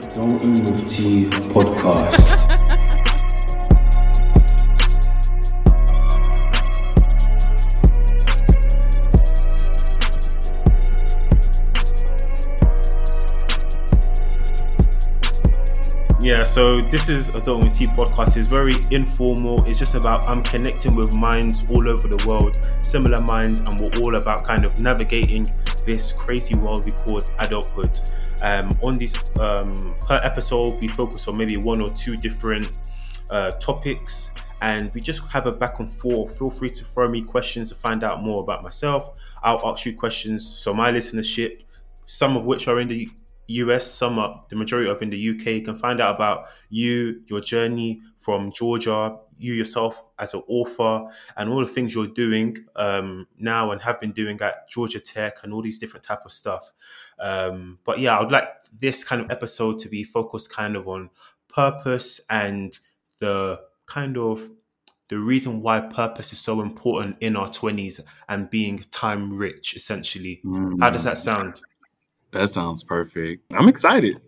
Adulting with Tea podcast. Yeah, so this is Adulting with Tea podcast. It's very informal. It's just about I'm connecting with minds all over the world, similar minds, and we're all about kind of navigating this crazy world we call adulthood. Um, on this um, per episode, we focus on maybe one or two different uh, topics, and we just have a back and forth. Feel free to throw me questions to find out more about myself. I'll ask you questions. So my listenership, some of which are in the US, some are the majority of in the UK. Can find out about you, your journey from Georgia, you yourself as an author, and all the things you're doing um, now and have been doing at Georgia Tech, and all these different type of stuff. Um, but yeah, I would like this kind of episode to be focused kind of on purpose and the kind of the reason why purpose is so important in our 20s and being time rich essentially how does that sound That sounds perfect. I'm excited.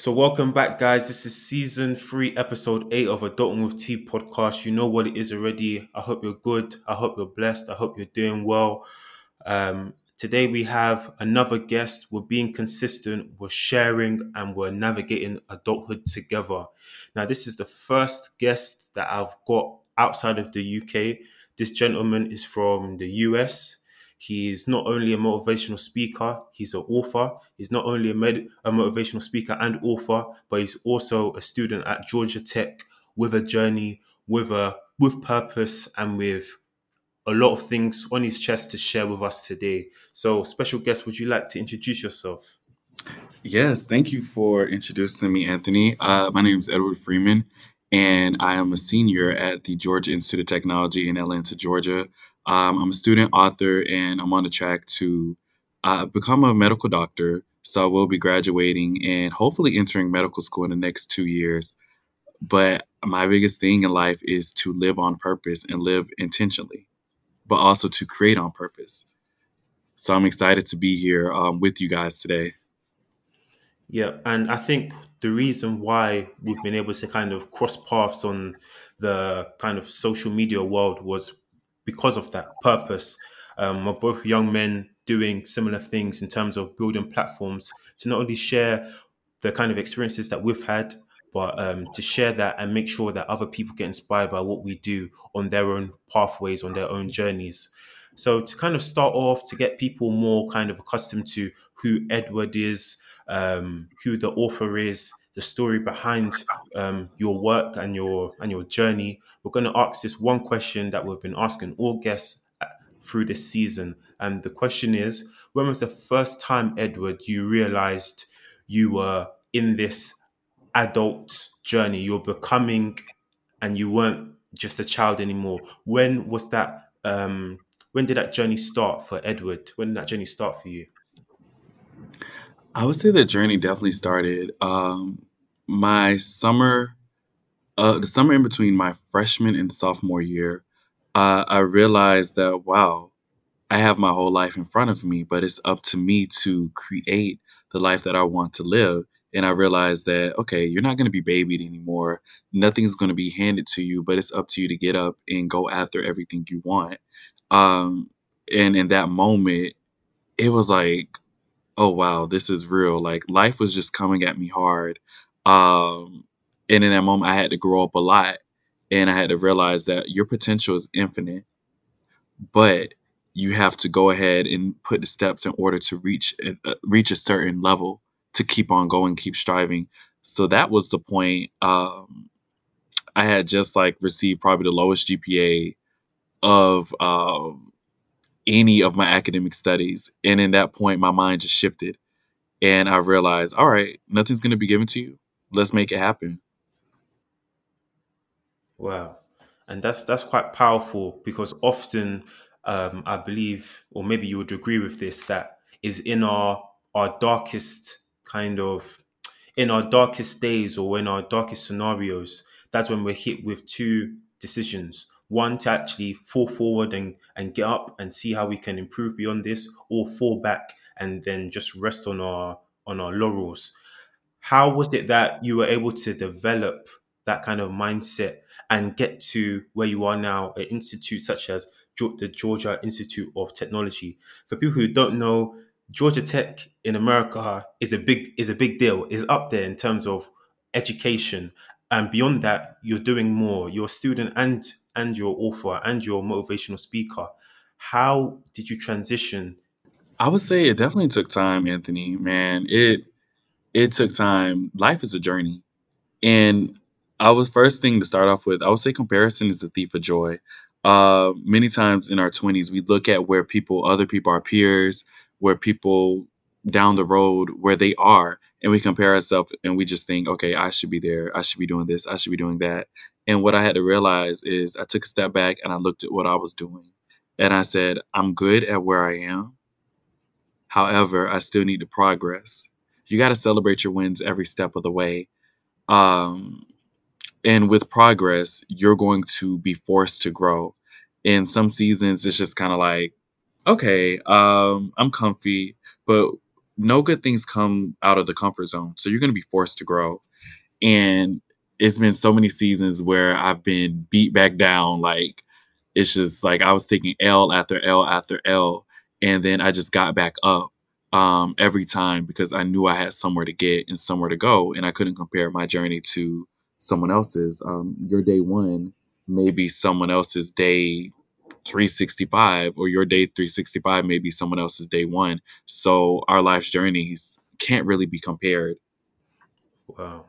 So, welcome back, guys. This is season three, episode eight of Adulting with Tea podcast. You know what it is already. I hope you're good. I hope you're blessed. I hope you're doing well. Um, today, we have another guest. We're being consistent, we're sharing, and we're navigating adulthood together. Now, this is the first guest that I've got outside of the UK. This gentleman is from the US. He's not only a motivational speaker, he's an author. He's not only a, med- a motivational speaker and author, but he's also a student at Georgia Tech with a journey, with a with purpose, and with a lot of things on his chest to share with us today. So, special guest, would you like to introduce yourself? Yes, thank you for introducing me, Anthony. Uh, my name is Edward Freeman, and I am a senior at the Georgia Institute of Technology in Atlanta, Georgia. Um, I'm a student author, and I'm on the track to uh, become a medical doctor. So I will be graduating and hopefully entering medical school in the next two years. But my biggest thing in life is to live on purpose and live intentionally, but also to create on purpose. So I'm excited to be here um, with you guys today. Yeah, and I think the reason why we've been able to kind of cross paths on the kind of social media world was because of that purpose. Um, we're both young men doing similar things in terms of building platforms to not only share the kind of experiences that we've had, but um, to share that and make sure that other people get inspired by what we do on their own pathways, on their own journeys. So, to kind of start off, to get people more kind of accustomed to who Edward is, um, who the author is, the story behind um, your work and your and your journey, we're going to ask this one question that we've been asking all guests uh, through this season. And the question is, when was the first time, Edward, you realized you were in this adult journey? You're becoming, and you weren't just a child anymore. When was that? Um, when did that journey start for Edward? When did that journey start for you? I would say the journey definitely started um, my summer, uh, the summer in between my freshman and sophomore year. Uh, I realized that wow, I have my whole life in front of me, but it's up to me to create the life that I want to live. And I realized that okay, you're not going to be babied anymore. Nothing's going to be handed to you, but it's up to you to get up and go after everything you want. Um, and in that moment, it was like oh wow, this is real. Like life was just coming at me hard. Um, and in that moment, I had to grow up a lot, and I had to realize that your potential is infinite, but you have to go ahead and put the steps in order to reach a- uh, reach a certain level to keep on going, keep striving. So that was the point. Um, I had just like received probably the lowest GPA of um, any of my academic studies. And in that point, my mind just shifted. And I realized, all right, nothing's going to be given to you. Let's make it happen. Wow, and that's that's quite powerful because often um, I believe, or maybe you would agree with this, that is in our our darkest kind of in our darkest days or in our darkest scenarios. That's when we're hit with two decisions: one to actually fall forward and and get up and see how we can improve beyond this, or fall back and then just rest on our on our laurels. How was it that you were able to develop that kind of mindset and get to where you are now at institutes such as the Georgia Institute of Technology? For people who don't know, Georgia Tech in America is a big is a big deal. is up there in terms of education, and beyond that, you're doing more. You're a student and and your author and your motivational speaker. How did you transition? I would say it definitely took time, Anthony. Man, it it took time. Life is a journey, and I was first thing to start off with. I would say comparison is the thief of joy. Uh, many times in our twenties, we look at where people, other people, our peers, where people down the road where they are and we compare ourselves and we just think okay i should be there i should be doing this i should be doing that and what i had to realize is i took a step back and i looked at what i was doing and i said i'm good at where i am however i still need to progress you got to celebrate your wins every step of the way um, and with progress you're going to be forced to grow in some seasons it's just kind of like okay, um, I'm comfy, but no good things come out of the comfort zone. So you're going to be forced to grow. And it's been so many seasons where I've been beat back down. Like, it's just like I was taking L after L after L. And then I just got back up um, every time because I knew I had somewhere to get and somewhere to go. And I couldn't compare my journey to someone else's. Um, your day one may be someone else's day 365 or your day 365 may be someone else's day one. So our life's journeys can't really be compared. Wow.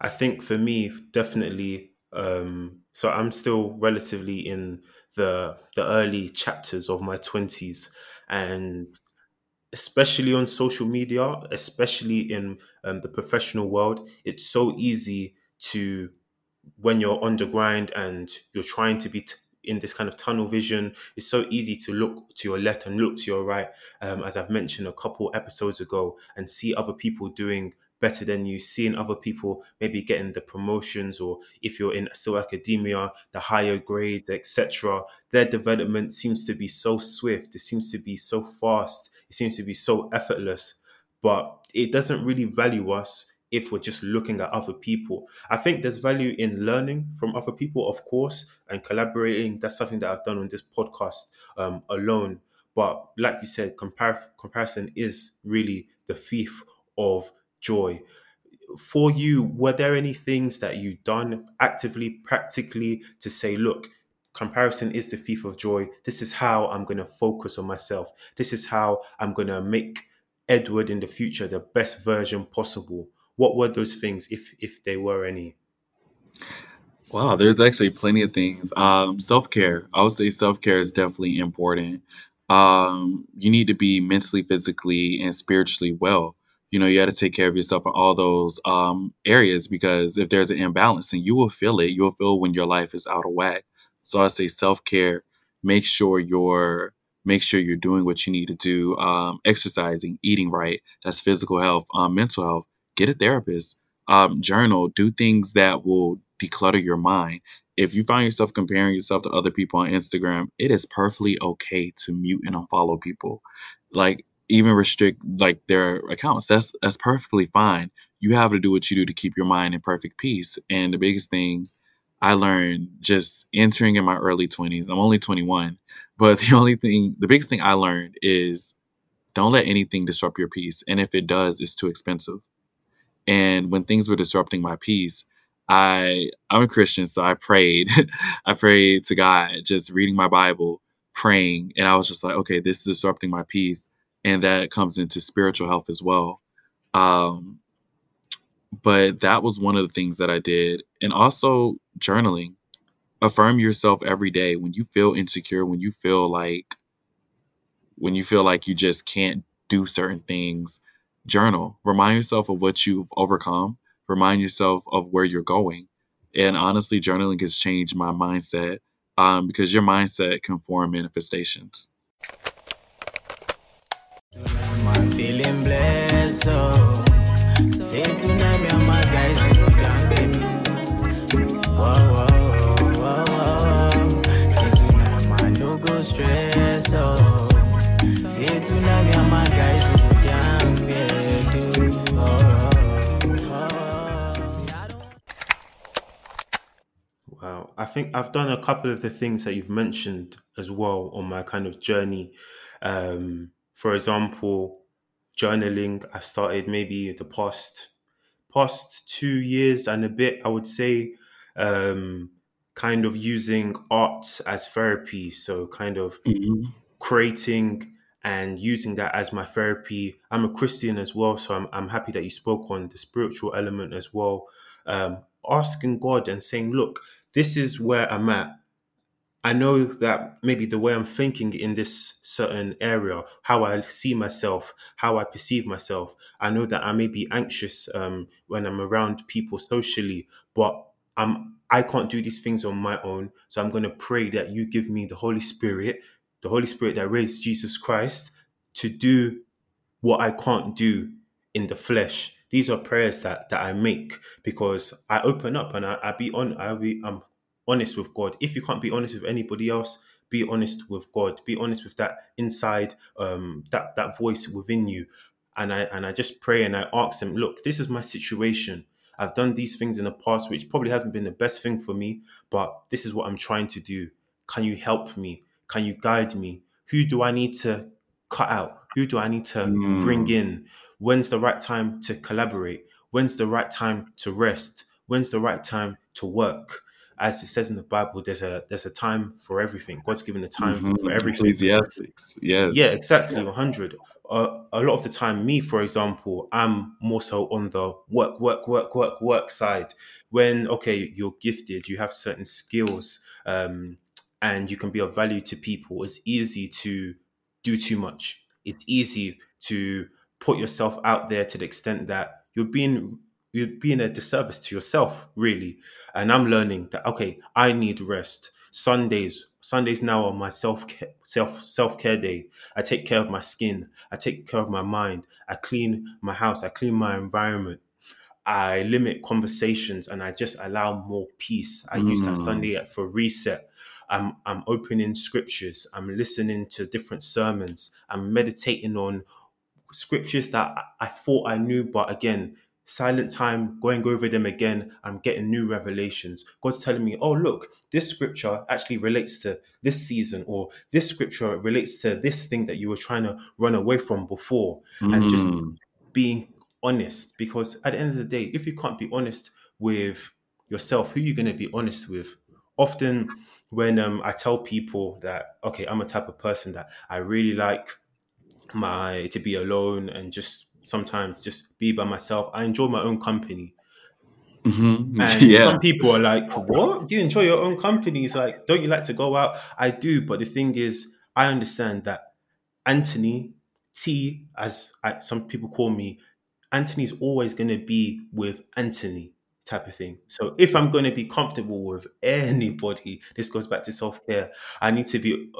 I think for me, definitely. Um, so I'm still relatively in the the early chapters of my twenties, and especially on social media, especially in um, the professional world, it's so easy to when you're on the grind and you're trying to be t- in this kind of tunnel vision. It's so easy to look to your left and look to your right, um, as I've mentioned a couple episodes ago, and see other people doing better than you, seeing other people maybe getting the promotions, or if you're in still academia, the higher grades, etc. Their development seems to be so swift. It seems to be so fast. It seems to be so effortless, but it doesn't really value us if we're just looking at other people. I think there's value in learning from other people, of course, and collaborating. That's something that I've done on this podcast um, alone. But like you said, compar- comparison is really the thief of joy. For you, were there any things that you done actively, practically to say, look, comparison is the thief of joy. This is how I'm going to focus on myself. This is how I'm going to make Edward in the future the best version possible what were those things, if if there were any? Wow, there's actually plenty of things. Um, self care. I would say self care is definitely important. Um, you need to be mentally, physically, and spiritually well. You know, you got to take care of yourself in all those um, areas because if there's an imbalance, and you will feel it, you will feel when your life is out of whack. So I say self care. Make sure you're make sure you're doing what you need to do. Um, exercising, eating right. That's physical health. Um, mental health get a therapist, um, journal, do things that will declutter your mind. If you find yourself comparing yourself to other people on Instagram, it is perfectly okay to mute and unfollow people. Like even restrict like their accounts. That's that's perfectly fine. You have to do what you do to keep your mind in perfect peace. And the biggest thing I learned just entering in my early 20s. I'm only 21, but the only thing the biggest thing I learned is don't let anything disrupt your peace. And if it does, it's too expensive. And when things were disrupting my peace, I I'm a Christian, so I prayed. I prayed to God, just reading my Bible, praying, and I was just like, okay, this is disrupting my peace, and that comes into spiritual health as well. Um, but that was one of the things that I did, and also journaling. Affirm yourself every day when you feel insecure, when you feel like when you feel like you just can't do certain things journal. Remind yourself of what you've overcome. Remind yourself of where you're going. And honestly, journaling has changed my mindset um, because your mindset can form manifestations. I'm feeling blessed, oh. Say tonight, me and my guys go baby. Whoa, whoa, whoa, whoa. Say tonight, man, no go stress, oh. Say tonight, me and my guys go baby. Whoa, whoa. Wow, I think I've done a couple of the things that you've mentioned as well on my kind of journey um, for example, journaling. I started maybe the past past two years and a bit. I would say, um, kind of using art as therapy. So kind of hmm creating and using that as my therapy. I'm a Christian as well, so I'm, I'm happy that you spoke on the spiritual element as well. Um, asking God and saying, look, this is where I'm at. I know that maybe the way I'm thinking in this certain area, how I see myself, how I perceive myself, I know that I may be anxious um, when I'm around people socially, but I'm I can't do these things on my own. So I'm going to pray that you give me the Holy Spirit, the Holy Spirit that raised Jesus Christ, to do what I can't do in the flesh. These are prayers that that I make because I open up and I, I be on I be I'm honest with God. If you can't be honest with anybody else, be honest with God. Be honest with that inside um that that voice within you. And I and I just pray and I ask him, look, this is my situation. I've done these things in the past which probably haven't been the best thing for me, but this is what I'm trying to do. Can you help me? Can you guide me? Who do I need to cut out? Who do I need to bring Mm. in? When's the right time to collaborate? When's the right time to rest? When's the right time to work? As it says in the Bible, there's a there's a time for everything. God's given a time hmm for everything. Ecclesiastics. Yeah, Yes. Yeah exactly, 100. Uh, a lot of the time, me, for example, I'm more so on the work, work, work, work, work side. When, okay, you're gifted, you have certain skills, um, and you can be of value to people, it's easy to do too much. It's easy to put yourself out there to the extent that you're being you're being a disservice to yourself, really. And I'm learning that okay, I need rest. Sundays, Sundays now are my self self self care day. I take care of my skin. I take care of my mind. I clean my house. I clean my environment. I limit conversations and I just allow more peace. I use that Mm. Sunday for reset. I'm I'm opening scriptures. I'm listening to different sermons. I'm meditating on scriptures that I thought I knew, but again, silent time, going over them again, I'm getting new revelations. God's telling me, oh, look, this scripture actually relates to this season, or this scripture relates to this thing that you were trying to run away from before. And just Mm. being honest, because at the end of the day, if you can't be honest with yourself, who are you going to be honest with? Often, when um, I tell people that, okay, I'm a type of person that I really like my to be alone and just sometimes just be by myself. I enjoy my own company. hmm And Yeah. some people are like, What? You enjoy your own company? It's like, don't you like to go out? I do, but the thing is, I understand that Anthony T, as I, some people call me, Anthony's always going to be with Anthony type of thing. So if I'm going to be comfortable with anybody, this goes back to self care. I need to be,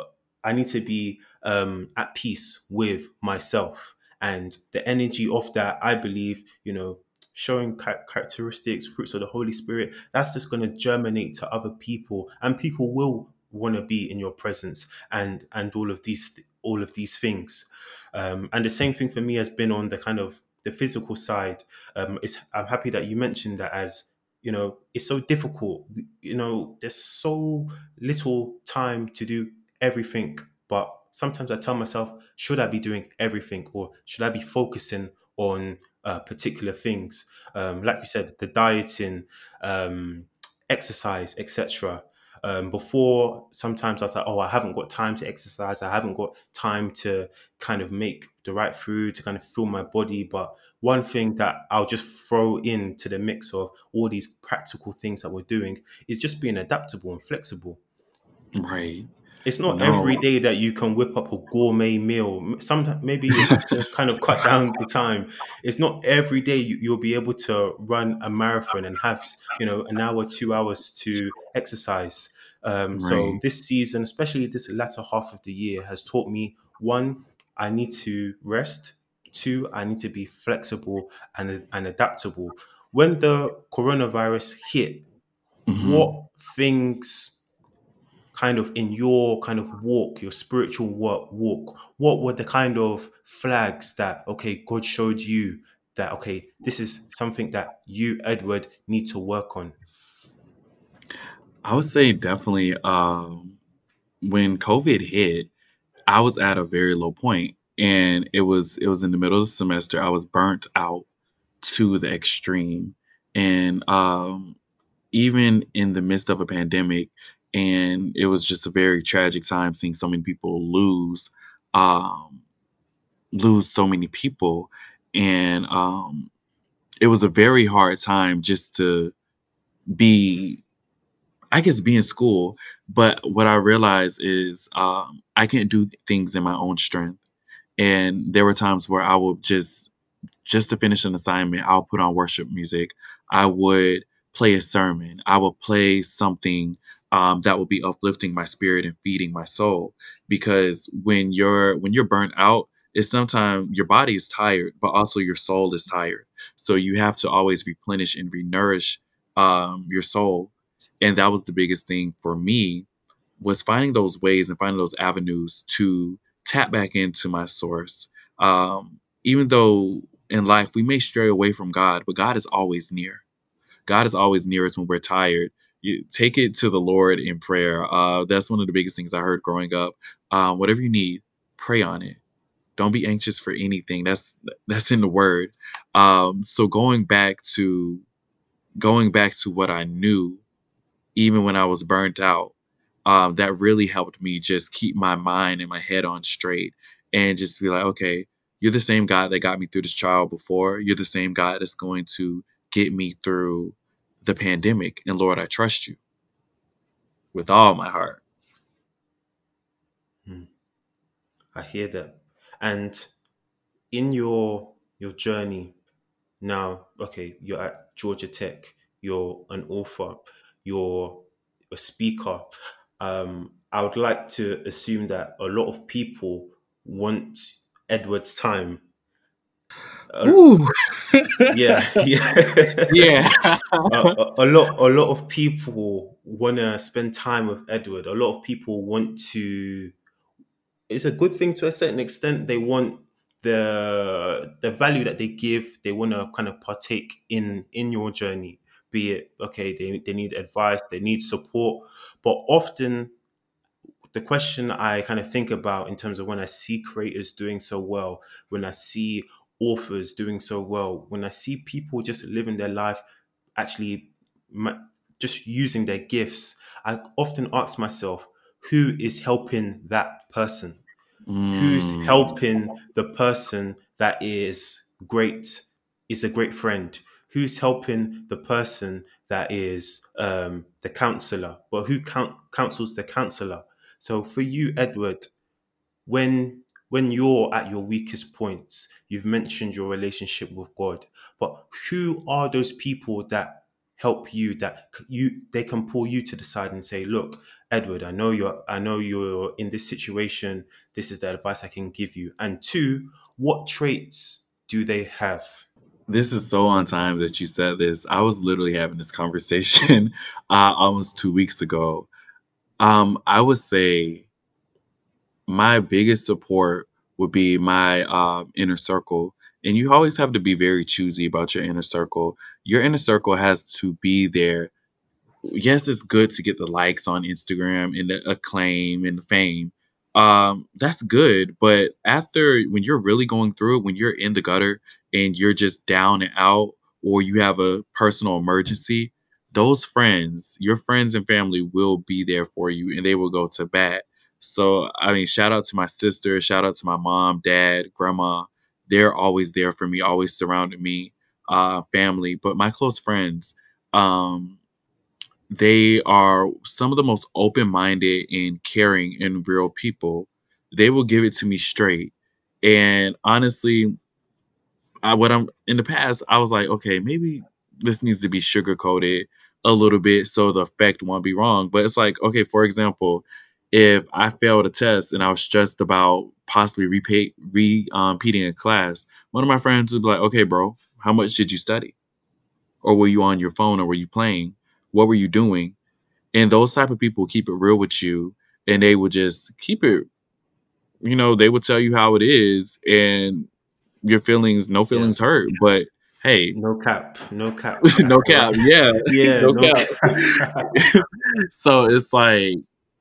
I need to be um, at peace with myself and the energy of that. I believe, you know, showing characteristics, fruits of the Holy Spirit. That's just going to germinate to other people, and people will want to be in your presence and and all of these all of these things. Um, and the same thing for me has been on the kind of the physical side. Um, it's, I'm happy that you mentioned that as you know, it's so difficult. You know, there's so little time to do everything. But sometimes I tell myself, should I be doing everything or should I be focusing on uh, particular things? Um, like you said, the dieting, um, exercise, etc. Um, before, sometimes I was like, oh, I haven't got time to exercise. I haven't got time to kind of make the right food to kind of fuel my body. But one thing that I'll just throw into the mix of all these practical things that we're doing is just being adaptable and flexible. Right. It's not every No. day that you can whip up a gourmet meal. Sometimes maybe you have to kind of cut down the time. It's not every day you, you'll be able to run a marathon and have you know an hour, two hours to exercise. Um, so this season, especially this latter half of the year, has taught me one: I need to rest. Two: I need to be flexible and and adaptable. When the coronavirus hit, hmm what things kind of in your kind of walk, your spiritual walk, walk, what were the kind of flags that okay, God showed you that okay, this is something that you, Edward, need to work on? I would say definitely um, when COVID hit, I was at a very low point, and it was it was in the middle of the semester. I was burnt out to the extreme, and um, even in the midst of a pandemic, and it was just a very tragic time seeing so many people lose um, lose so many people, and um, it was a very hard time just to be I guess be in school, but what I realized is um, I can't do things in my own strength. And there were times where I would just just to finish an assignment, I'll put on worship music. I would play a sermon. I would play something um, that will be uplifting my spirit and feeding my soul. Because when you're when you're burnt out, it's sometimes your body is tired, but also your soul is tired. So you have to always replenish and renourish um, your soul. And that was the biggest thing for me was finding those ways and finding those avenues to tap back into my source. Um, even though in life we may stray away from God, but God is always near. God is always near us when we're tired. You take it to the Lord in prayer. Uh, that's one of the biggest things I heard growing up. Um, whatever you need, pray on it. Don't be anxious for anything. That's that's in the Word. Um, so going back to going back to what I knew, even when I was burnt out, um, that really helped me just keep my mind and my head on straight and just be like, okay, you're the same God that got me through this trial before. You're the same God that's going to get me through the pandemic. And Lord, I trust you with all my heart. Hmm. I hear that. And in your your journey now, okay, you're at Georgia Tech, you're an author, you're a speaker. Um, I would like to assume that a lot of people want Edward's time. Ooh. yeah, yeah. yeah. a, a, a lot a lot of people want to spend time with edward a lot of people want to it's a good thing to a certain extent they want the the value that they give they want to kind of partake in in your journey be it okay they, they need advice they need support but often the question I kind of think about in terms of when I see creators doing so well, when I see authors doing so well, when I see people just living their life actually ma- just using their gifts, I often ask myself, who is helping that person? Who's Mm. helping the person that is great, is a great friend? Who's helping the person that is um, the counselor? But who count, counsels the counselor? So for you, Edward, when when you're at your weakest points, you've mentioned your relationship with God, but who are those people that help you that you they can pull you to the side and say, "Look, Edward, I know you're I know you're in this situation. This is the advice I can give you." And two, what traits do they have? This is so on time that you said this. I was literally having this conversation uh, almost two weeks ago. Um, I would say my biggest support would be my uh, inner circle. And you always have to be very choosy about your inner circle. Your inner circle has to be there yes, it's good to get the likes on Instagram and the acclaim and the fame. Um, that's good, but after when you're really going through it, when you're in the gutter and you're just down and out, or you have a personal emergency, those friends, your friends and family will be there for you and they will go to bat. So, I mean, shout out to my sister, shout out to my mom, dad, grandma. They're always there for me, always surrounding me, uh, family. But my close friends, um, they are some of the most open-minded and caring and real people. They will give it to me straight. And honestly, I what I'm in the past, I was like, okay, maybe this needs to be sugar coated a little bit so the effect won't be wrong. But it's like, okay, for example, if I failed a test and I was stressed about possibly repay, re um, repeating a class, one of my friends would be like, okay, bro, how much did you study? Or were you on your phone or were you playing? What were you doing? and those type of people keep it real with you and they would just keep it you know they would tell you how it is and your feelings no Yeah. feelings hurt but hey, No cap, no cap. no cap, yeah, yeah, no no cap. cap. so it's like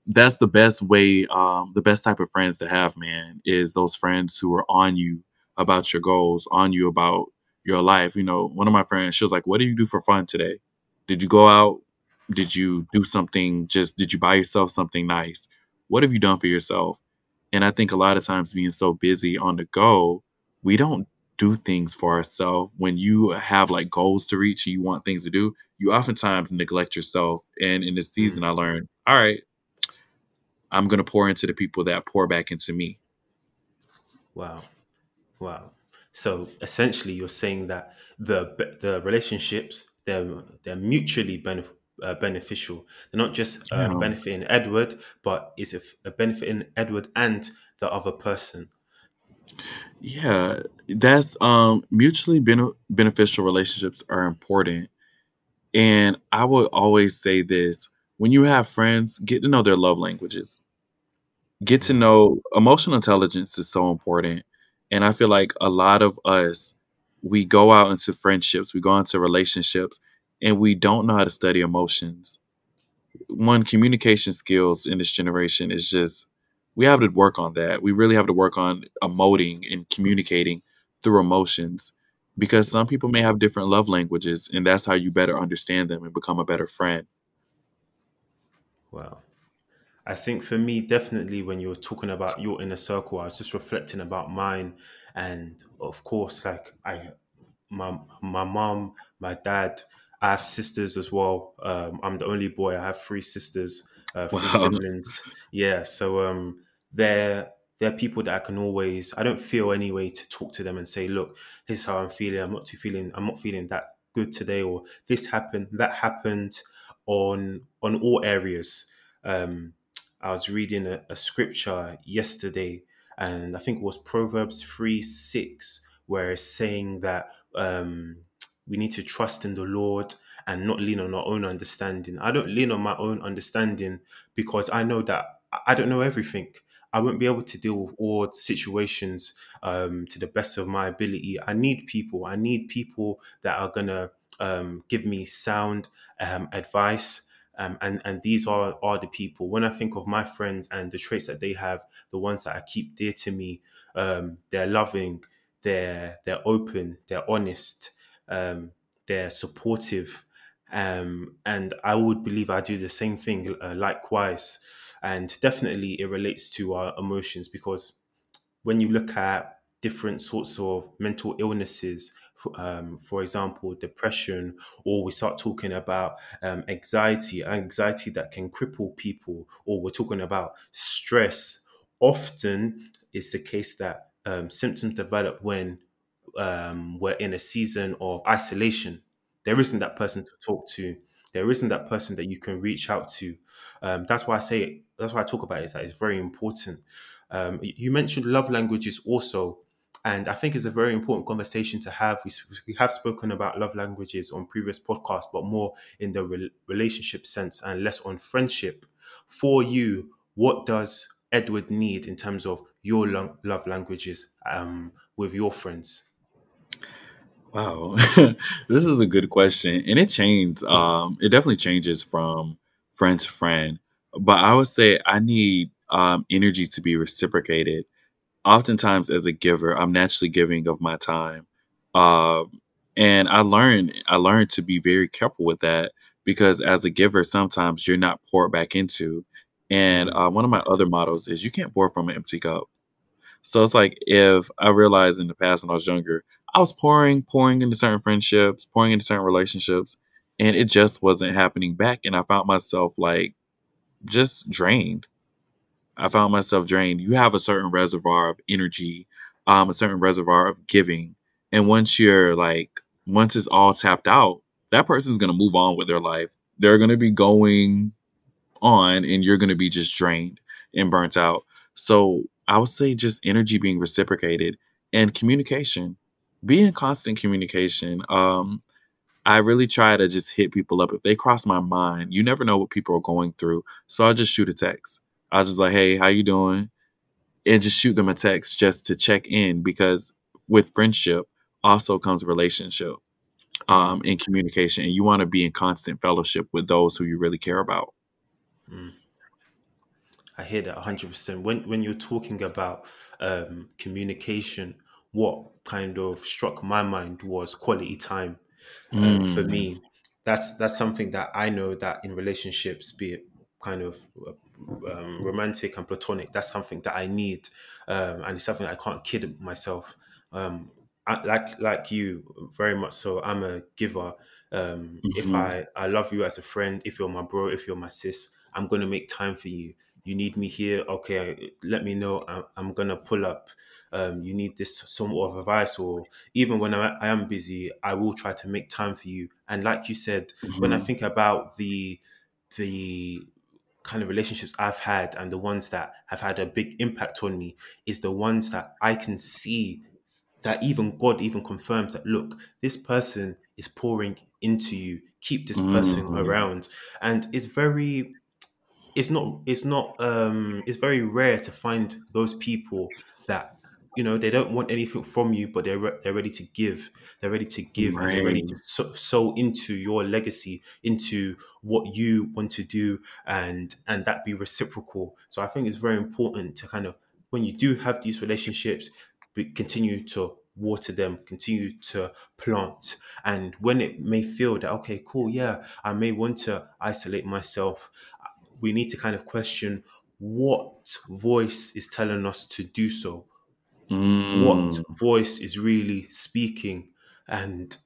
that's the best way um the best type of friends to have man is those friends who are on you about your goals on you about your life. You know one of my friends she was like what do you do for fun today? Did you go out? Did you do something? Just did you buy yourself something nice? What have you done for yourself? And i think a lot of times being so busy on the go we don't do things for ourselves when you have like goals to reach and you want things to do you oftentimes neglect yourself. And in this season Mm, i learned all right I'm going to pour into the people that pour back into me. wow, wow. So essentially, you're saying that the the relationships they're they're mutually benef- uh, beneficial. They're not just Yeah. benefiting Edward, but is it a benefiting Edward and the other person? Yeah, that's um mutually bene- beneficial relationships are important. And I would always say this, when you have friends, get to know their love languages. Get to know emotional intelligence is so important. And I feel like a lot of us we go out into friendships, we go into relationships and we don't know how to study emotions. one communication skills in this generation is just we have to work on that. We really have to work on emoting and communicating through emotions because some people may have different love languages and that's how you better understand them and become a better friend. Wow. I think for me, definitely when you were talking about your inner circle, I was just reflecting about mine, and of course, like I, my my mom, my dad, I have sisters as well. Um, I'm the only boy. I have three sisters, uh, three Wow. siblings. Yeah, so um, they're they're people that I can always. I don't feel any way to talk to them and say, look, this is how I'm feeling. I'm not too feeling. I'm not feeling that good today, or this happened, that happened, on on all areas. Um, I was reading a, a scripture yesterday, and I think it was Proverbs 3 6, where it's saying that um, we need to trust in the Lord and not lean on our own understanding. I don't lean on my own understanding because I know that I don't know everything. I won't be able to deal with all situations um, to the best of my ability. I need people. I need people that are to um, give me sound um, advice um, and and these are are the people. When I think of my friends and the traits that they have, the ones that I keep dear to me, um, they're loving, they're they're open, they're honest, um, they're supportive, um, and I would believe I do the same thing uh, likewise. And definitely, it relates to our emotions because when you look at different sorts of mental illnesses, um, for example, depression, or we start talking about um, anxiety, anxiety that can cripple people, or we're talking about stress, often it's the case that um, symptoms develop when um, we're in a season of isolation. There isn't that person to talk to. There isn't that person that you can reach out to. Um, that's why I say that's why I talk about it. Is that it's very important. Um, you mentioned love languages also, and I think it's a very important conversation to have. We, we have spoken about love languages on previous podcasts, but more in the re- relationship sense and less on friendship. For you, what does Edward need in terms of your lo- love languages um, with your friends? Wow. This is a good question. And it changes. Um, it definitely changes from friend to friend. But I would say I need um, energy to be reciprocated. Oftentimes, as a giver, I'm naturally giving of my time. Um, and I learned I learned to be very careful with that because as a giver, sometimes you're not poured back into. And Mm, uh, one of my other models is you can't pour from an empty cup. So it's like if I realized in the past when I was younger, I was pouring, pouring into certain friendships, pouring into certain relationships, and it just wasn't happening back. And I found myself like just drained. I found myself drained. You have a certain reservoir of energy, um, a certain reservoir of giving. And once you're like, once it's all tapped out, that person's gonna move on with their life. They're gonna be going on and you're going to be just drained and burnt out. So I would say just energy being reciprocated and communication. Be in constant communication. Um, I really try to just hit people up if they cross my mind. You never know what people are going through, so I'll just shoot a text. I'll just like, "Hey, how you doing?" and just shoot them a text just to check in because with friendship also comes relationship. um, in communication, and you want to be in constant fellowship with those who you really care about. Mm. I hear that 100%. When when you're talking about um, communication, what kind of struck my mind was quality time. Um, for Mm, me, that's that's something that I know that in relationships, be it kind of uh, um, romantic and platonic, that's something that I need, um, and it's something I can't kid myself. Um, I, like like you, very much so. I'm a giver. Um, if mhm, I I love you as a friend, if you're my bro, if you're my sis, I'm gonna make time for you. You need me here, okay? Let me know. I'm, I'm gonna pull up. Um, you need this some of advice, or even when I, I am busy, I will try to make time for you. And like you said, when I mhm, think about the the kind of relationships I've had and the ones that have had a big impact on me is the ones that I can see that even God even confirms that look, this person is pouring into you. Keep this person mm, around. And it's very it's not it's not um it's very rare to find those people that you know they don't want anything from you but they're re- they're ready to give. They're ready to give and they're ready to sow, sow into your legacy into what you want to do and and that be reciprocal. So i think it's very important to kind of when you do have these relationships continue to water them continue to plant. And when it may feel that okay cool yeah i may want to isolate myself we need to kind of question what voice is telling us to do so, what Mm, voice is really speaking, and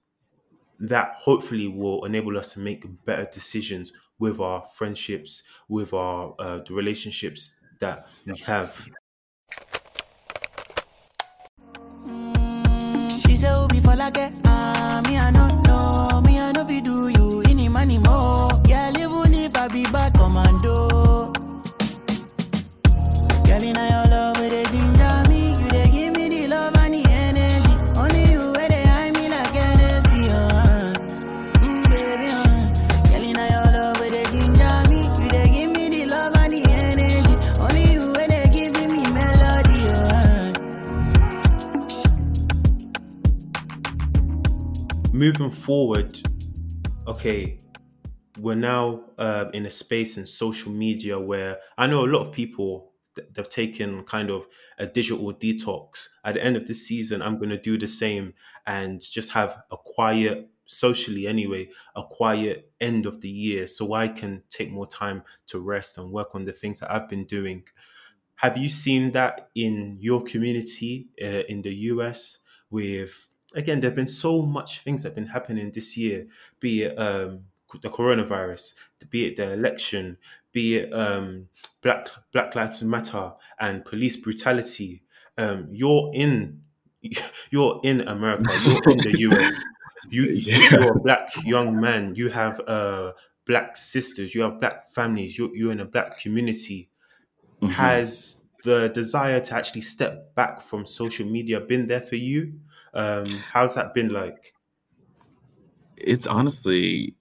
that hopefully will enable us to make better decisions with our friendships, with our uh, the relationships that we have. She say, oh, before I get, me, I no know, me, I know, fi do you, any money more. Yeah, even if I be bad commando. Girl, in Moving forward, okay, we're now uh, in a space in social media where I know a lot of people th- they've taken kind of a digital detox. At the end of this season, I'm going to do the same and just have a quiet, socially anyway, a quiet end of the year so I can take more time to rest and work on the things that I've been doing. Have you seen that in your community uh, in the US? With again, there've been so much things that have been happening this year, be it um, the coronavirus, be it the election, be it um, Black Black Lives Matter and police brutality. Um, you're in you're in America. You're in the US. You, yeah. you're a black young man. You have uh, black sisters. You have black families. You're, you're in a black community Mhm. has the desire to actually step back from social media been there for you? Um, how's that been like? It's honestly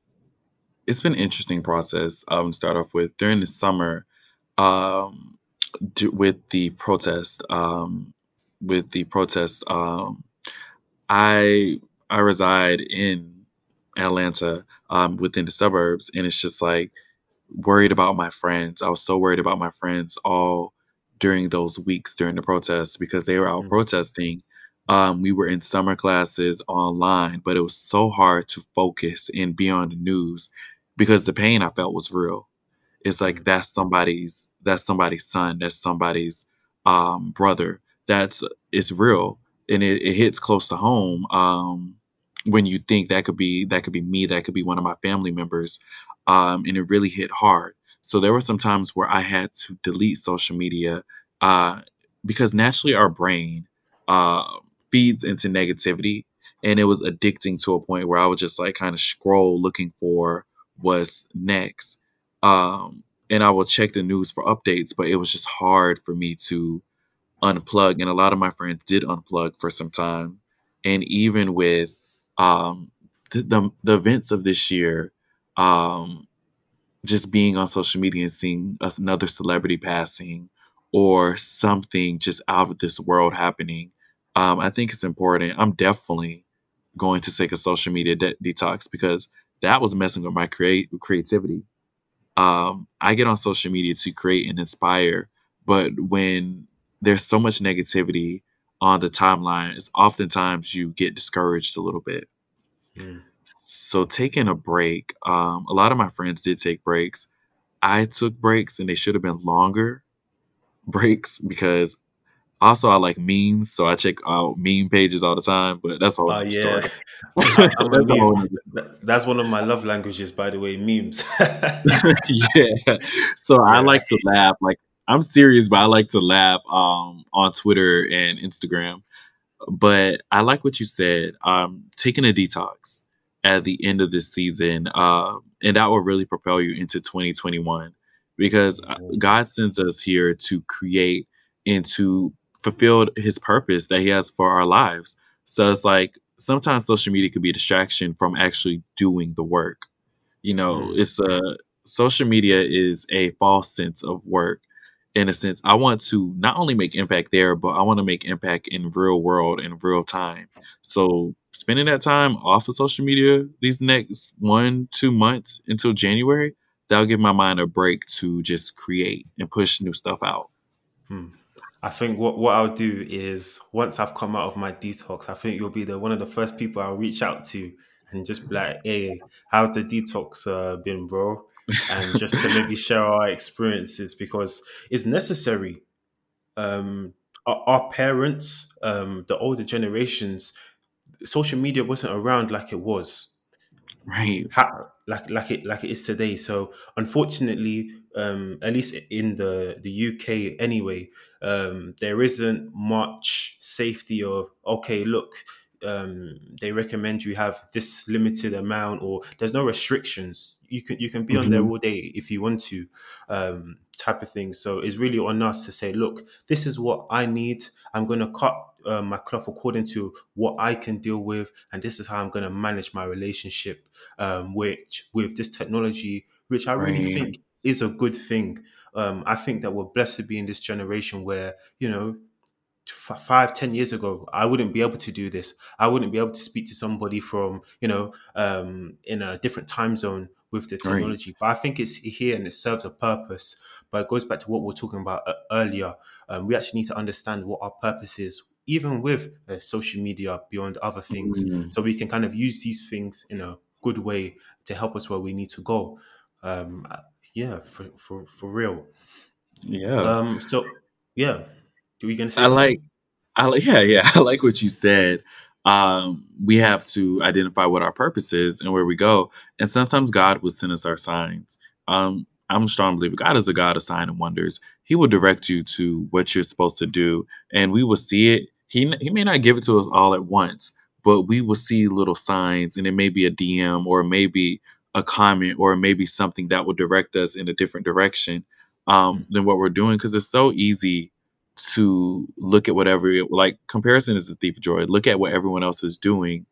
it's been an interesting process. Um, to start off with during the summer, um, d- with the protest, um, with the protest, um, I I reside in Atlanta, um, within the suburbs, and it's just like worried about my friends. I was so worried about my friends all during those weeks during the protests because they were out Mm, protesting. Um, we were in summer classes online, but it was so hard to focus and be on the news because the pain I felt was real. It's like mm, that's somebody's that's somebody's son, that's somebody's um, brother. That's it's real, and it, it hits close to home um, when you think that could be that could be me, that could be one of my family members, um, and it really hit hard. So there were some times where I had to delete social media uh, because naturally our brain uh, feeds into negativity, and it was addicting to a point where I would just like kind of scroll looking for what's next um, and I will check the news for updates, but it was just hard for me to unplug. And a lot of my friends did unplug for some time. And even with um, the, the, the events of this year, um, just being on social media and seeing another celebrity passing or something just out of this world happening, um, I think it's important. I'm definitely going to take a social media de- detox because that was messing with my create creativity. Um, I get on social media to create and inspire, but when there's so much negativity on the timeline, it's oftentimes you get discouraged a little bit. Mm. So taking a break, um, a lot of my friends did take breaks. I took breaks and they should have been longer breaks because also I like memes, so I check out meme pages all the time. But that's a whole Oh yeah, that's whole meme. nother That- That's one of my love languages, by the way, memes. yeah. So I like to laugh. Like I'm serious, but I like to laugh um, on Twitter and Instagram. But I like what you said. Um, taking a detox at the end of this season, uh, and that will really propel you into 2021 because uh, God sends us here to create and to fulfill His purpose that He has for our lives. So it's like sometimes social media could be a distraction from actually doing the work you know Mm. it's a social media is a false sense of work in a sense i want to not only make impact there but i want to make impact in real world in real time so spending that time off of social media these next one two months until january that'll give my mind a break to just create and push new stuff out Hmm. I think what, what I'll do is once I've come out of my detox, I think you'll be the one of the first people I'll reach out to and just be like, "Hey, how's the detox uh, been, bro?" And just to maybe share our experiences because it's necessary. Um, our, our parents, um, the older generations, social media wasn't around like it was right ha- like like it like it is today. So unfortunately, um, at least in the the UK anyway, um, there isn't much safety of okay, look, um, they recommend you have this limited amount, or there's no restrictions. You can you can be on there Mhm. all day if you want to, um, type of thing. So it's really on us to say, look, this is what I need. I'm going to cut uh, my cloth according to what I can deal with, and this is how I'm going to manage my relationship, um, which with this technology, which I really right think is a good thing. Um, I think that we're blessed to be in this generation where you know f- five, ten years ago, I wouldn't be able to do this. I wouldn't be able to speak to somebody from, you know, um, in a different time zone with the right technology. But I think it's here and it serves a purpose. But it goes back to what we are talking about uh, earlier. Um, we actually need to understand what our purpose is, even with uh, social media beyond other things, Mm, so we can kind of use these things in a good way to help us where we need to go. Um, yeah, for, for, for real. yeah Um, so, yeah. do we say I like, I like, yeah, yeah. I like what you said. Um, we have to identify what our purpose is and where we go. And sometimes God will send us our signs. Um, I'm a strong believer. God is a God of sign and wonders. He will direct you to what you're supposed to do, and we will see it. He He may not give it to us all at once, but we will see little signs, and it may be a DM or maybe a comment or maybe something that will direct us in a different direction um, Mm. than what we're doing. Because it's so easy to look at whatever like comparison is a thief of joy look at what everyone else is doing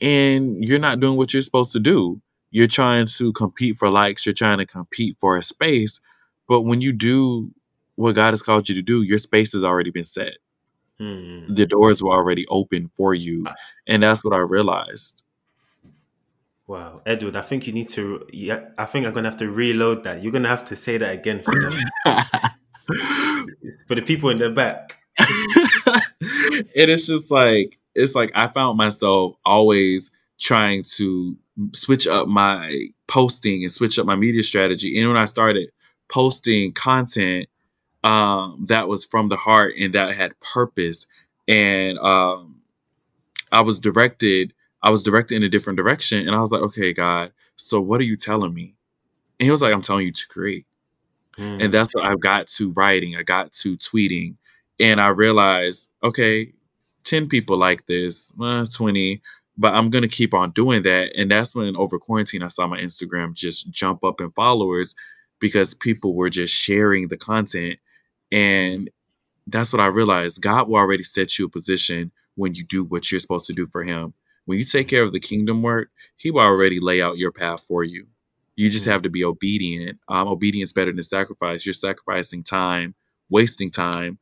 and you're not doing what you're supposed to do you're trying to compete for likes you're trying to compete for a space but when you do what god has called you to do your space has already been set Hmm. the doors were already open for you Ah, and that's what i realized Wow, Edward, I think you need to. Yeah, I think I'm gonna have to reload that. You're gonna have to say that again for the for the people in the back. and it's just like it's like I found myself always trying to switch up my posting and switch up my media strategy. And when I started posting content um, that was from the heart and that had purpose, and um, I was directed, I was directed in a different direction, and I was like, okay, God, so what are you telling me? And he was like, I'm telling you to create. Hmm. And that's what I got to writing. I got to tweeting. And I realized, okay, 10 people like this, uh, 20, but I'm going to keep on doing that. And that's when over quarantine, I saw my Instagram just jump up in followers because people were just sharing the content. And that's what I realized. God will already set you a position when you do what you're supposed to do for Him. When you take care of the kingdom work, He will already lay out your path for you. You just Hmm. have to be obedient. Um, obedience better than sacrifice. You're sacrificing time, wasting time,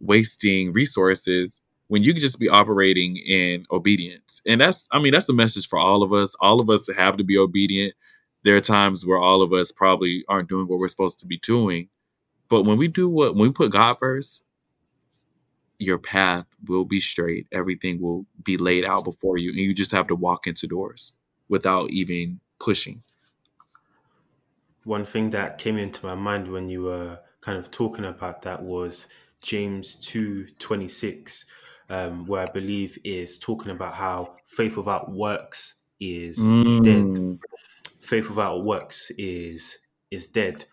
wasting resources when you can just be operating in obedience. And that's, I mean, that's a message for all of us. All of us have to be obedient. There are times where all of us probably aren't doing what we're supposed to be doing. But when we do what, when we put God first, your path will be straight. Everything will be laid out before you. And you just have to walk into doors without even pushing. One thing that came into my mind when you were kind of talking about that was James two twenty six, um, where I believe is talking about how faith without works is dead. Mm, Faith without works is is dead.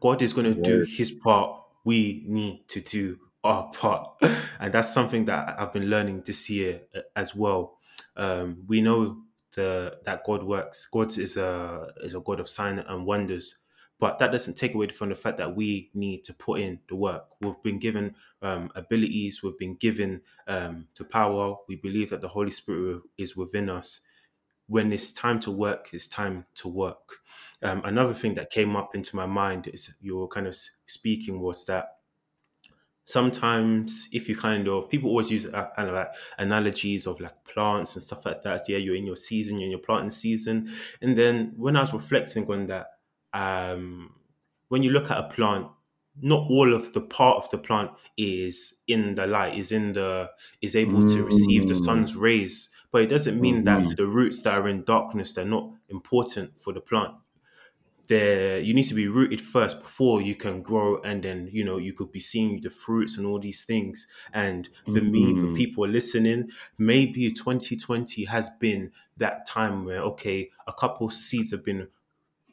God is going to do his part. We need to do our part. And that's something that I've been learning this year uh, as well. Um, we know the that God works. God is a is a God of sign and wonders. But that doesn't take away from the fact that we need to put in the work. We've been given um, abilities. We've been given um, to power. We believe that the Holy Spirit is within us when it's time to work, it's time to work. Um, another thing that came up into my mind is you were kind of speaking was that sometimes if you kind of people always use uh, kind of like analogies of like plants and stuff like that. Yeah, you're in your season, you're in your planting season, and then when I was reflecting on that, um, when you look at a plant, not all of the part of the plant is in the light, is in the is able to receive the Mm, sun's rays. But it doesn't mean that mhm. the roots that are in darkness they're not important for the plant. There, you need to be rooted first before you can grow, and then you know you could be seeing the fruits and all these things. And for me, for Mhm. people listening, maybe 2020 has been that time where okay, a couple seeds have been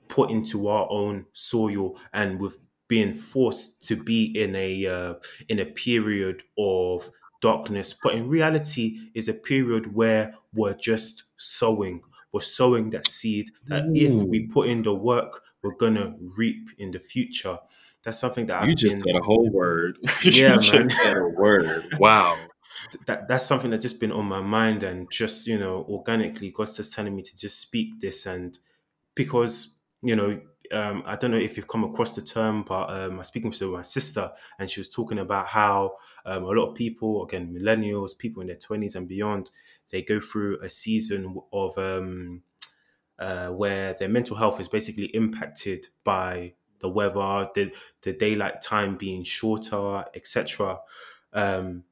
put into our own soil and we've been forced to be in a uh, in a period of darkness but in reality is a period where we're just sowing we're sowing that seed that if we put in the work we're gonna reap in the future that's something that you i've just been said a whole word. you yeah man just said a word. Wow. that that's something that's just been on my mind and just you know organically god's just telling me to just speak this and because you know um, I don't know if you've come across the term, but um, I was speaking to my sister, and she was talking about how um, a lot of people, again, millennials, people in their twenties and beyond, they go through a season of um, uh, where their mental health is basically impacted by the weather, the the daylight time being shorter, etc. Um,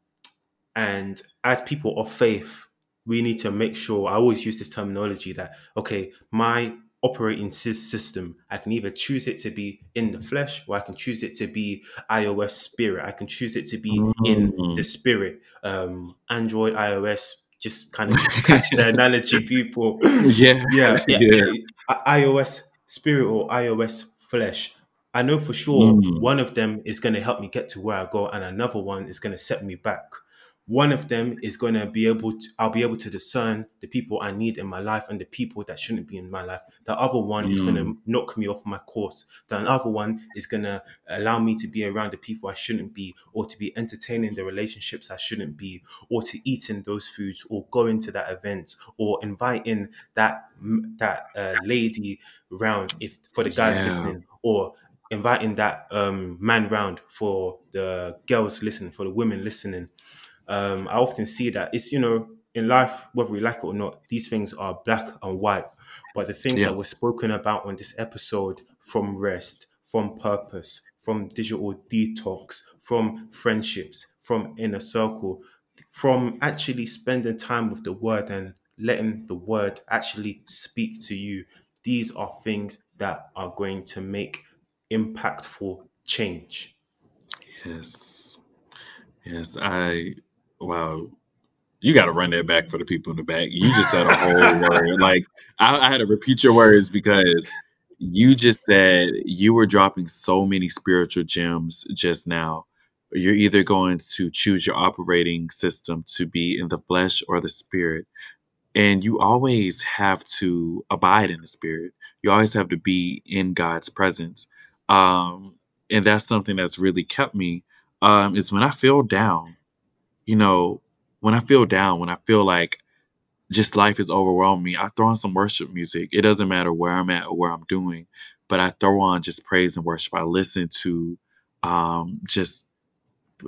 and as people of faith, we need to make sure, I always use this terminology that, okay, my operating system, I can either choose it to be in the flesh or I can choose it to be iOS spirit. I can choose it to be in the Mm. spirit. Um, Android, iOS, just kind of catch the analogy, people. yeah. Yeah, yeah, Yeah. iOS spirit or iOS flesh. I know for sure Mm. one of them is going to help me get to where I go, and another one is going to set me back. One of them is going to be able to, I'll be able to discern the people I need in my life and the people that shouldn't be in my life. The other one is going Mm. to knock me off my course. The other one is going to allow me to be around the people I shouldn't be, or to be entertaining the relationships I shouldn't be, or to eat in those foods, or go into that event, or invite in that that uh, lady round if for the guys Yeah. listening, or inviting that um, man round for the girls listening, for the women listening. Um, I often see that it's you know in life whether we like it or not, these things are black and white. But the things Yeah. that were spoken about on this episode, from rest, from purpose, from digital detox, from friendships, from inner circle, from actually spending time with the word and letting the word actually speak to you, these are things that are going to make impactful change. Yes. Yes. I wow. You got to run that back for the people in the back. You just said a whole word. Like I, I had to repeat your words because you just said you were dropping so many spiritual gems just now. You're either going to choose your operating system to be in the flesh or the spirit. And you always have to abide in the spirit. You always have to be in God's presence. Um, and that's something that's really kept me um, is when I feel down, you know, when I feel down, when I feel like just life is overwhelming me, I throw on some worship music. It doesn't matter where I'm at or where I'm doing, but I throw on just praise and worship. I listen to um, just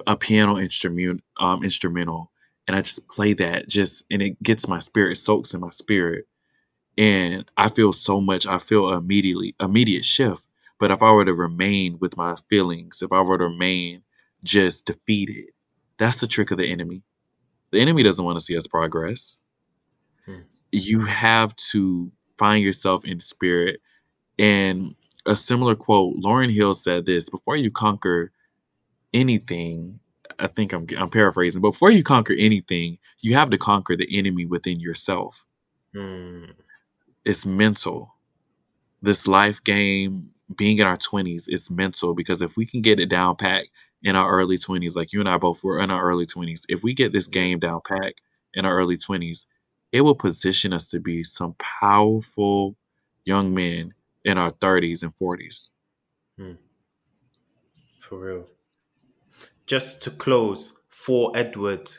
a piano instrument, um, instrumental, and I just play that just and it gets my spirit soaks in my spirit and I feel so much I feel immediately immediate shift but if I were to remain with my feelings if I were to remain just defeated that's the trick of the enemy the enemy doesn't want to see us progress Hmm. you have to find yourself in spirit and a similar quote Lauryn Hill said this before you conquer anything I think I'm I'm paraphrasing, but before you conquer anything, you have to conquer the enemy within yourself. Mm. It's mental. This life game, being in our 20s, is mental because if we can get it down pat in our early 20s, like you and I both were in our early 20s, if we get this game down pack in our early 20s, it will position us to be some powerful young men in our 30s and 40s. Hmm. For real. Just to close, for Edward,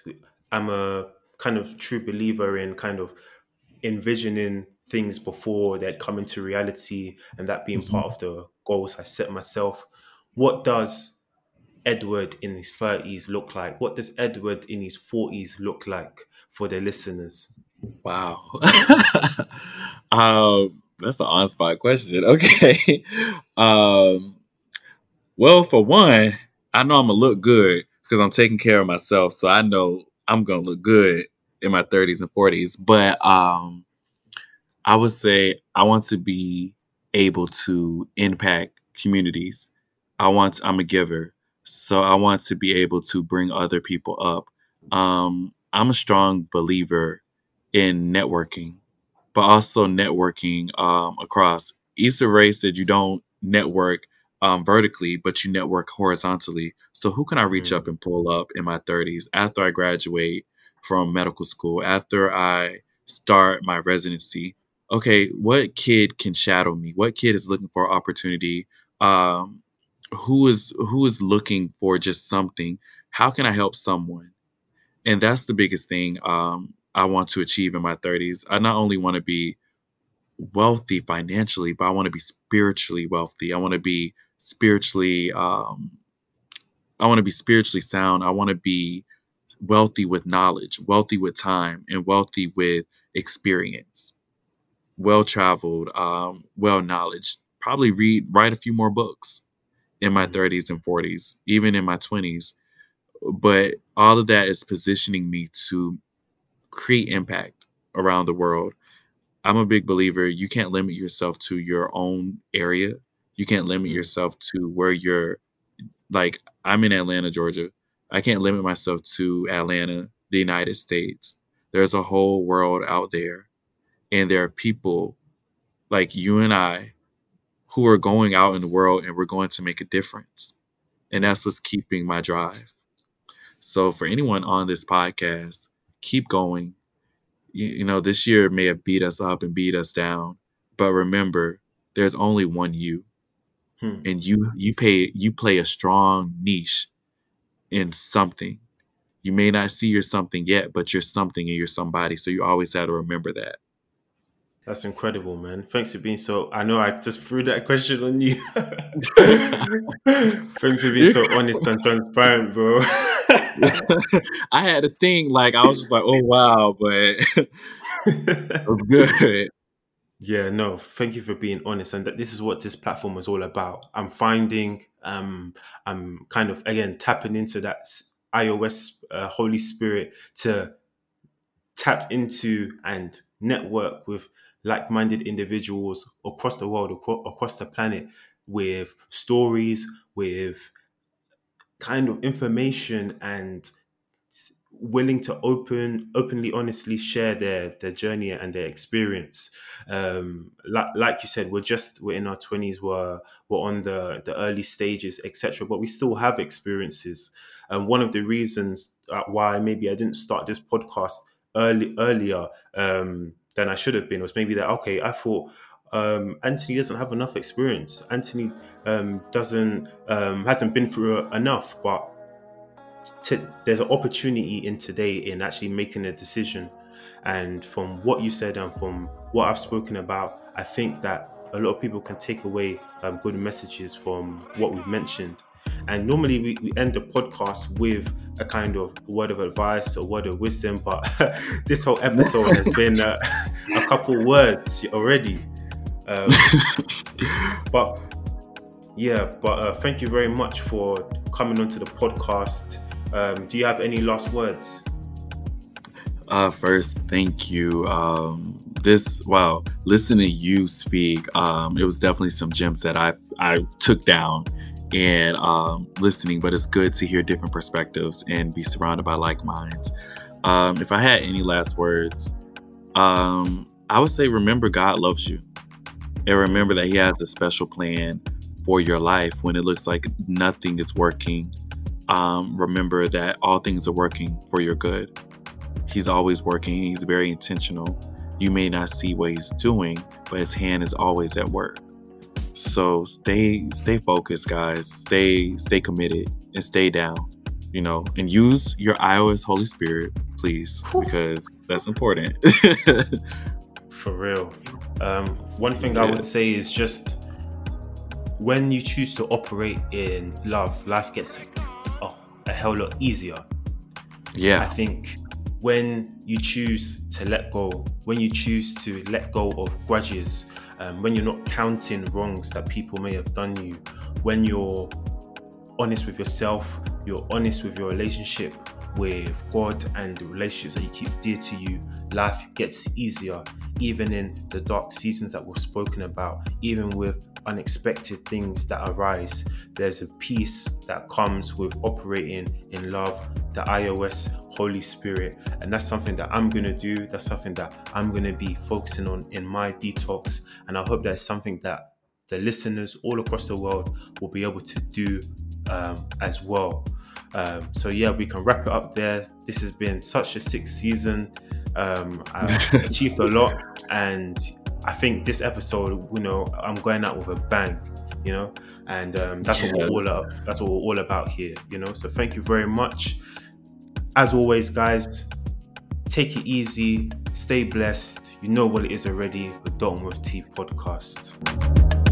I'm a kind of true believer in kind of envisioning things before they come into reality and that being mm-hmm. part of the goals I set myself. What does Edward in his 30s look like? What does Edward in his 40s look like for the listeners? Wow. um, that's an on spot question. Okay. Um, well, for one, I know I'm gonna look good because I'm taking care of myself, so I know I'm gonna look good in my 30s and 40s. But um, I would say I want to be able to impact communities. I want I'm a giver, so I want to be able to bring other people up. Um, I'm a strong believer in networking, but also networking um, across. Issa Rae said you don't network um, vertically, but you network horizontally. So who can I reach Mm. up and pull up in my 30s after I graduate from medical school, after I start my residency? Okay, what kid can shadow me? What kid is looking for opportunity? Um, who is who is looking for just something? How can I help someone? and that's the biggest thing um, I want to achieve in my 30s. I not only want to be wealthy financially, but I want to be spiritually wealthy. I want to be spiritually, um, I want to be spiritually sound. I want to be wealthy with knowledge, wealthy with time, and wealthy with experience. Well traveled, um, well knowledge. Probably read, write a few more books in my Mhm. 30s and 40s, even in my 20s but all of that is positioning me to create impact around the world. I'm a big believer you can't limit yourself to your own area. You can't limit Mhm. yourself to where you're like I'm in Atlanta, Georgia. I can't limit myself to Atlanta, the United States. There's a whole world out there and there are people like you and I who are going out in the world and we're going to make a difference. And that's what's keeping my drive. So for anyone on this podcast, keep going. You, you know, this year may have beat us up and beat us down, but remember, there's only one you, Hmm. and you you pay you play a strong niche in something. You may not see you're something yet, but you're something and you're somebody. So you always have to remember that. That's incredible, man. Thanks for being so. I know I just threw that question on you. Thanks for being so honest and transparent, bro. I had a thing like I was just like, oh wow, but it was good. yeah, no, thank you for being honest. And that this is what this platform is all about. I'm finding, um, I'm kind of again tapping into that iOS uh, Holy Spirit to tap into and network with like-minded individuals across the world, across, the planet, with stories, with kind of information and willing to open openly honestly share their their journey and their experience. Um like, like you said we're just we're in our 20s we're we're on the the early stages etc but we still have experiences. And one of the reasons uh, why maybe i didn't start this podcast early earlier um than i should have been was maybe that okay i thought um, Anthony doesn't have enough experience. Anthony um, doesn't um, hasn't been through enough. But t- there's an opportunity in today in actually making a decision. And from what you said and from what I've spoken about, I think that a lot of people can take away um, good messages from what we've mentioned. And normally we, we end the podcast with a kind of word of advice or word of wisdom, but this whole episode has been uh, a couple words already. Um, but yeah, but uh, thank you very much for coming onto the podcast. Um, do you have any last words? Uh, first, thank you. Um, this wow, listening to you speak, um, it was definitely some gems that I I took down and um, listening. But it's good to hear different perspectives and be surrounded by like minds. Um, if I had any last words, um, I would say remember God loves you, and remember that He has a special plan for your life when it looks like nothing is working. Um, remember that all things are working for your good. He's always working. He's very intentional. You may not see what he's doing, but his hand is always at work. So stay stay focused, guys. Stay stay committed and stay down. You know, and use your iOS Holy Spirit, please, because that's important. For real. Um, one thing I would say is just when you choose to operate in love, life gets oh, a hell lot easier. Yeah. I think when you choose to let go, when you choose to let go of grudges, um, when you're not counting wrongs that people may have done you, when you're honest with yourself, you're honest with your relationship with God and the relationships that you keep dear to you, life gets easier, even in the dark seasons that we've spoken about, even with unexpected things that arise. There's a peace that comes with operating in love, the iOS Holy Spirit. And that's something that I'm going to do. That's something that I'm going to be focusing on in my detox. And I hope that's something that the listeners all across the world will be able to do um, as well. Um, so yeah, we can wrap it up there. This has been such a sick season. Um, I've achieved a lot, and I think this episode, you know, I'm going out with a bang, you know, and um, that's what we're all up. That's what we're all about here, you know. So thank you very much. As always, guys, take it easy, stay blessed. You know what it is already. The Adulting with T podcast.